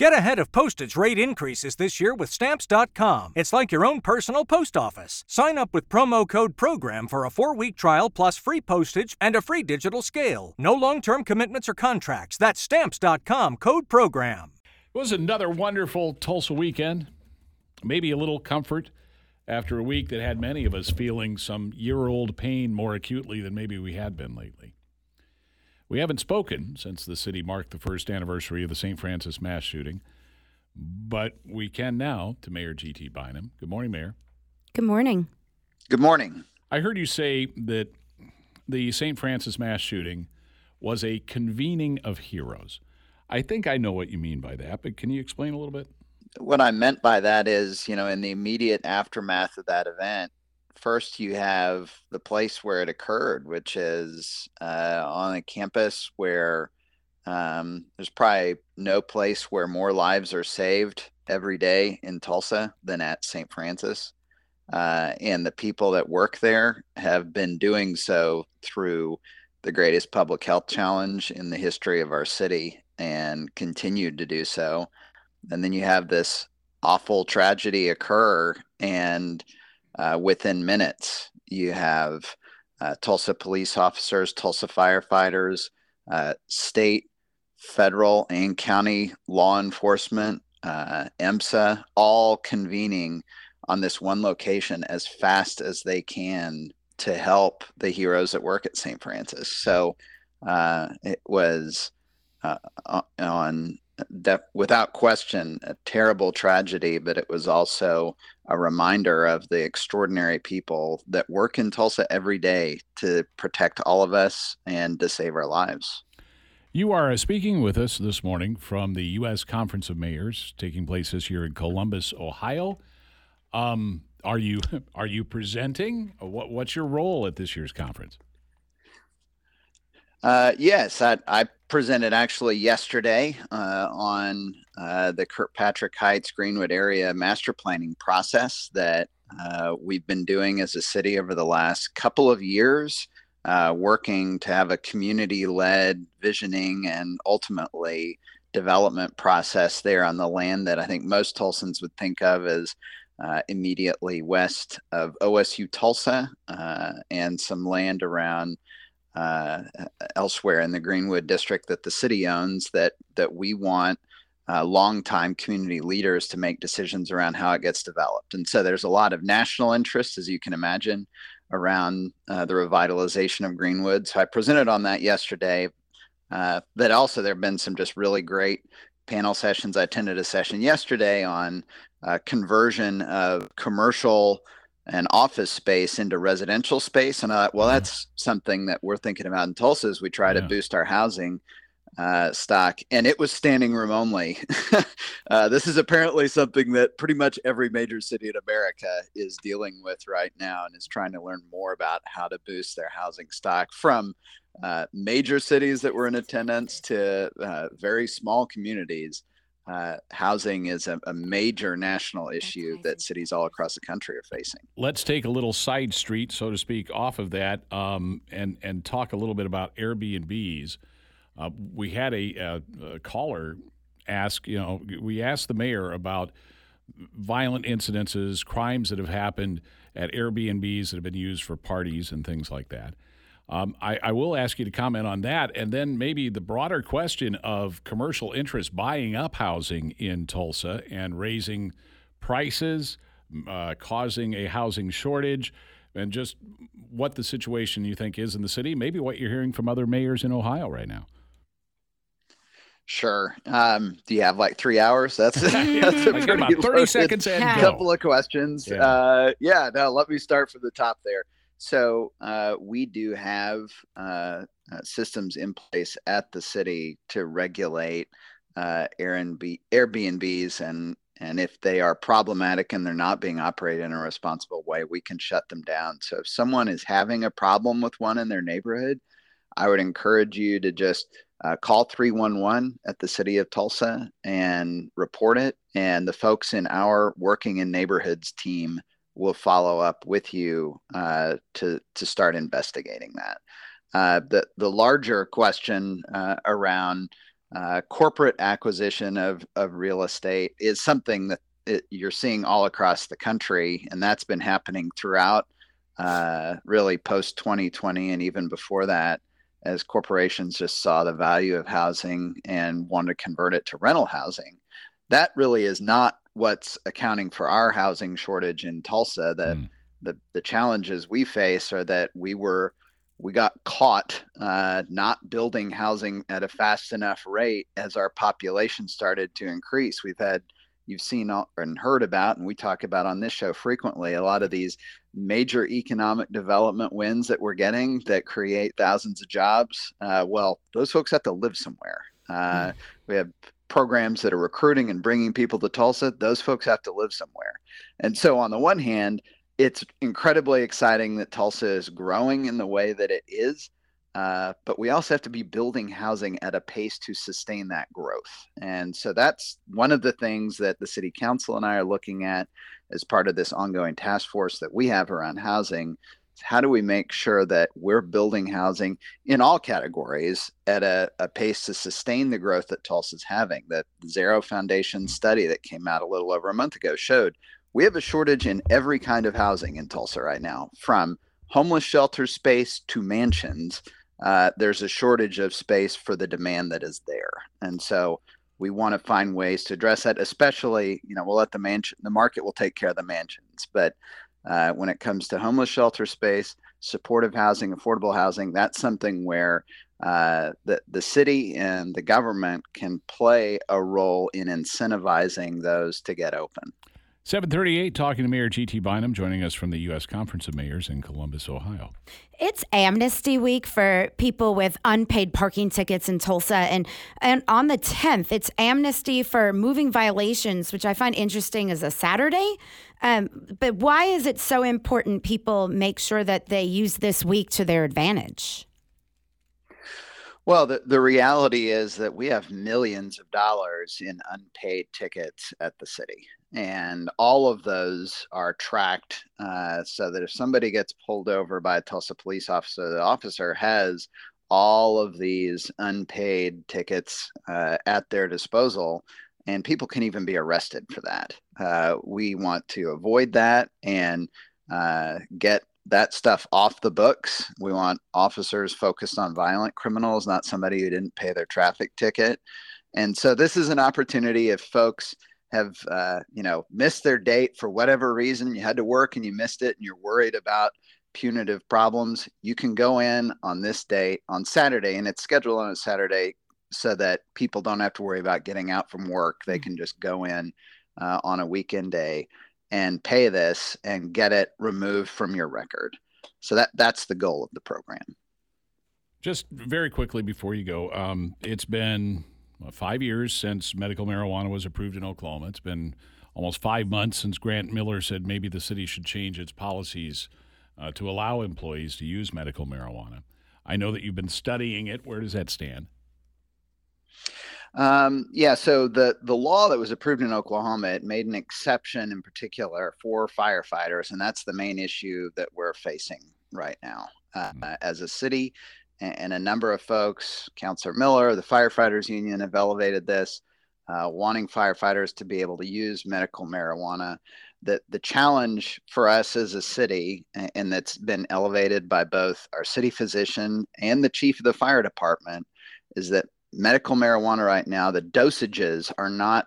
Get ahead of postage rate increases this year with Stamps.com. It's like your own personal post office. Sign up with promo code PROGRAM for a four week trial plus free postage and a free digital scale. No long term commitments or contracts. That's Stamps.com code PROGRAM. It was another wonderful Tulsa weekend. Maybe a little comfort after a week that had many of us feeling some year old pain more acutely than maybe we had been lately. We haven't spoken since the city marked the first anniversary of the St. Francis mass shooting, but we can now to Mayor G.T. Bynum. Good morning, Mayor. Good morning. Good morning. I heard you say that the St. Francis mass shooting was a convening of heroes. I think I know what you mean by that, but can you explain a little bit? What I meant by that is, you know, in the immediate aftermath of that event, first you have the place where it occurred, which is uh, on a campus where um, there's probably no place where more lives are saved every day in Tulsa than at St. Francis. Uh, and the people that work there have been doing so through the greatest public health challenge in the history of our city and continued to do so. And then you have this awful tragedy occur and uh, within minutes. You have uh, Tulsa police officers, Tulsa firefighters, uh, state, federal, and county law enforcement, uh, EMSA, all convening on this one location as fast as they can to help the heroes that work at St. Francis. So uh, it was on that without question a terrible tragedy, but it was also a reminder of the extraordinary people that work in Tulsa every day to protect all of us and to save our lives. You are speaking with us this morning from the U.S. Conference of Mayors taking place this year in Columbus, Ohio. Um, are you are you presenting? What, what's your role at this year's conference? Uh, yes, I, I, presented actually yesterday uh, on uh, the Kirkpatrick Heights Greenwood area master planning process that uh, we've been doing as a city over the last couple of years, uh, working to have a community led visioning and ultimately development process there on the land that I think most Tulsans would think of as. Uh, immediately west of OSU Tulsa and some land around uh, elsewhere in the Greenwood district that the city owns that that we want uh, longtime community leaders to make decisions around how it gets developed. And so there's a lot of national interest, as you can imagine, around uh, the revitalization of Greenwood. So I presented on that yesterday. Uh, but also, there have been some just really great panel sessions. I attended a session yesterday on uh, conversion of commercial an office space into residential space. And I thought, well, mm-hmm. that's something that we're thinking about in Tulsa as we try yeah. to boost our housing uh, stock. And it was standing room only. uh, this is apparently something that pretty much every major city in America is dealing with right now and is trying to learn more about how to boost their housing stock from uh, major cities that were in attendance to uh, very small communities uh, housing is a, a, major national issue that cities all across the country are facing. Let's take a little side street, so to speak, off of that, um, and and talk a little bit about Airbnbs. Uh, we had a, a, a, caller ask, you know, we asked the mayor about violent incidences, crimes that have happened at Airbnbs that have been used for parties and things like that. Um, I, I, will ask you to comment on that, and then maybe the broader question of commercial interest buying up housing in Tulsa and raising prices, uh, causing a housing shortage, and just what the situation you think is in the city. Maybe what you're hearing from other mayors in Ohio right now. Sure. Um, do you have like three hours? That's, that's a pretty about 30 seconds and couple of questions. Yeah. Uh, yeah. Now let me start from the top there. So uh, we do have uh, uh, systems in place at the city to regulate uh, Airbnb, Airbnbs, and and if they are problematic and they're not being operated in a responsible way, we can shut them down. So if someone is having a problem with one in their neighborhood, I would encourage you to just uh, call 311 at the city of Tulsa and report it. And the folks in our working in neighborhoods team will follow up with you uh, to to start investigating that. Uh, the the larger question uh, around uh, corporate acquisition of, of real estate is something that it, you're seeing all across the country, and that's been happening throughout uh, really post 2020 and even before that, as corporations just saw the value of housing and wanted to convert it to rental housing. That really is not what's accounting for our housing shortage in Tulsa. That mm. the the challenges we face are that we were we got caught uh, not building housing at a fast enough rate as our population started to increase. We've had you've seen and heard about, and we talk about on this show frequently, a lot of these major economic development wins that we're getting that create thousands of jobs. Uh, well, those folks have to live somewhere. Uh, mm. We have programs that are recruiting and bringing people to Tulsa. Those folks have to live somewhere. And so, on the one hand, it's incredibly exciting that Tulsa is growing in the way that it is. Uh, but we also have to be building housing at a pace to sustain that growth. And so that's one of the things that the city council and I are looking at as part of this ongoing task force that we have around housing. How do we make sure that we're building housing in all categories at a, a pace to sustain the growth that Tulsa's having? That Zarrow Foundation study that came out a little over a month ago showed we have a shortage in every kind of housing in Tulsa right now, from homeless shelter space to mansions uh, there's a shortage of space for the demand that is there. And so we want to find ways to address that, especially, you know, we'll let the mansion, the market will take care of the mansions. But uh, when it comes to homeless shelter space, supportive housing, affordable housing, that's something where uh, the, the city and the government can play a role in incentivizing those to get open. 738, talking to Mayor G.T. Bynum, joining us from the U.S. Conference of Mayors in Columbus, Ohio. It's amnesty week for people with unpaid parking tickets in Tulsa. And, and on the 10th, it's amnesty for moving violations, which I find interesting as a Saturday. Um, but why is it so important people make sure that they use this week to their advantage? Well, the, the reality is that we have millions of dollars in unpaid tickets at the city and all of those are tracked uh, so that if somebody gets pulled over by a Tulsa police officer, the officer has all of these unpaid tickets uh, at their disposal, and people can even be arrested for that. Uh, we want to avoid that and uh, get that stuff off the books. We want officers focused on violent criminals, not somebody who didn't pay their traffic ticket. And so, this is an opportunity if folks have uh, you know missed their date for whatever reason you had to work and you missed it and you're worried about punitive problems you can go in on this date on saturday and it's scheduled on a saturday so that people don't have to worry about getting out from work. They mm. can just go in uh, on a weekend day and pay this and get it removed from your record. So that that's the goal of the program. Just very quickly before you go um, it's been five years since medical marijuana was approved in Oklahoma. It's been almost five months since Grant Miller said maybe the city should change its policies uh, to allow employees to use medical marijuana. I know that you've been studying it. Where does that stand? Um, yeah, so the the law that was approved in Oklahoma it made an exception in particular for firefighters, and that's the main issue that we're facing right now. Uh, mm-hmm. As a city, and a number of folks, Councillor Miller, the firefighters union have elevated this, uh, wanting firefighters to be able to use medical marijuana. The, the challenge for us as a city, and that's been elevated by both our city physician and the chief of the fire department, is that medical marijuana right now, the dosages are not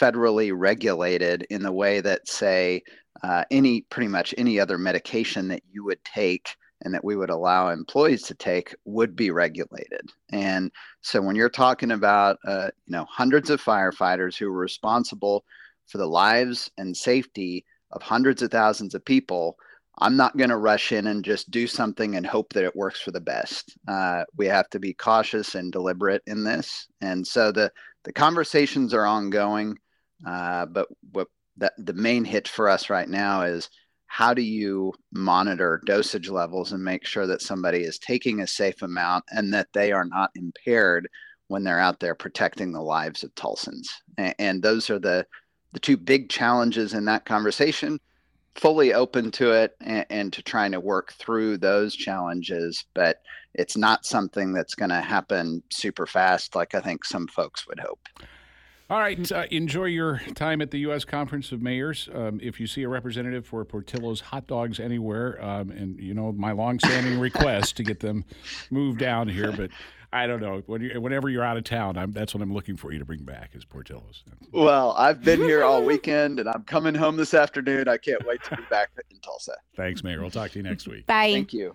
federally regulated in the way that, say, uh, any pretty much any other medication that you would take and that we would allow employees to take would be regulated. And so when you're talking about uh, you know hundreds of firefighters who are responsible for the lives and safety of hundreds of thousands of people, I'm not going to rush in and just do something and hope that it works for the best. Uh, we have to be cautious and deliberate in this. And so the the conversations are ongoing, uh, but what the main hit for us right now is how do you monitor dosage levels and make sure that somebody is taking a safe amount and that they are not impaired when they're out there protecting the lives of Tulsans? And, and those are the the two big challenges in that conversation. fully open to it and, and, to trying to work through those challenges, but it's not something that's going to happen super fast like I think some folks would hope. All right. Uh, enjoy your time at the U.S. Conference of Mayors. Um, if you see a representative for Portillo's hot dogs anywhere, um, and you know my longstanding request to get them moved down here, but I don't know. When you, whenever you're out of town, I'm, that's what I'm looking for you to bring back is Portillo's. Well, I've been here all weekend, and I'm coming home this afternoon. I can't wait to be back in Tulsa. Thanks, Mayor. We'll talk to you next week. Bye. Thank you.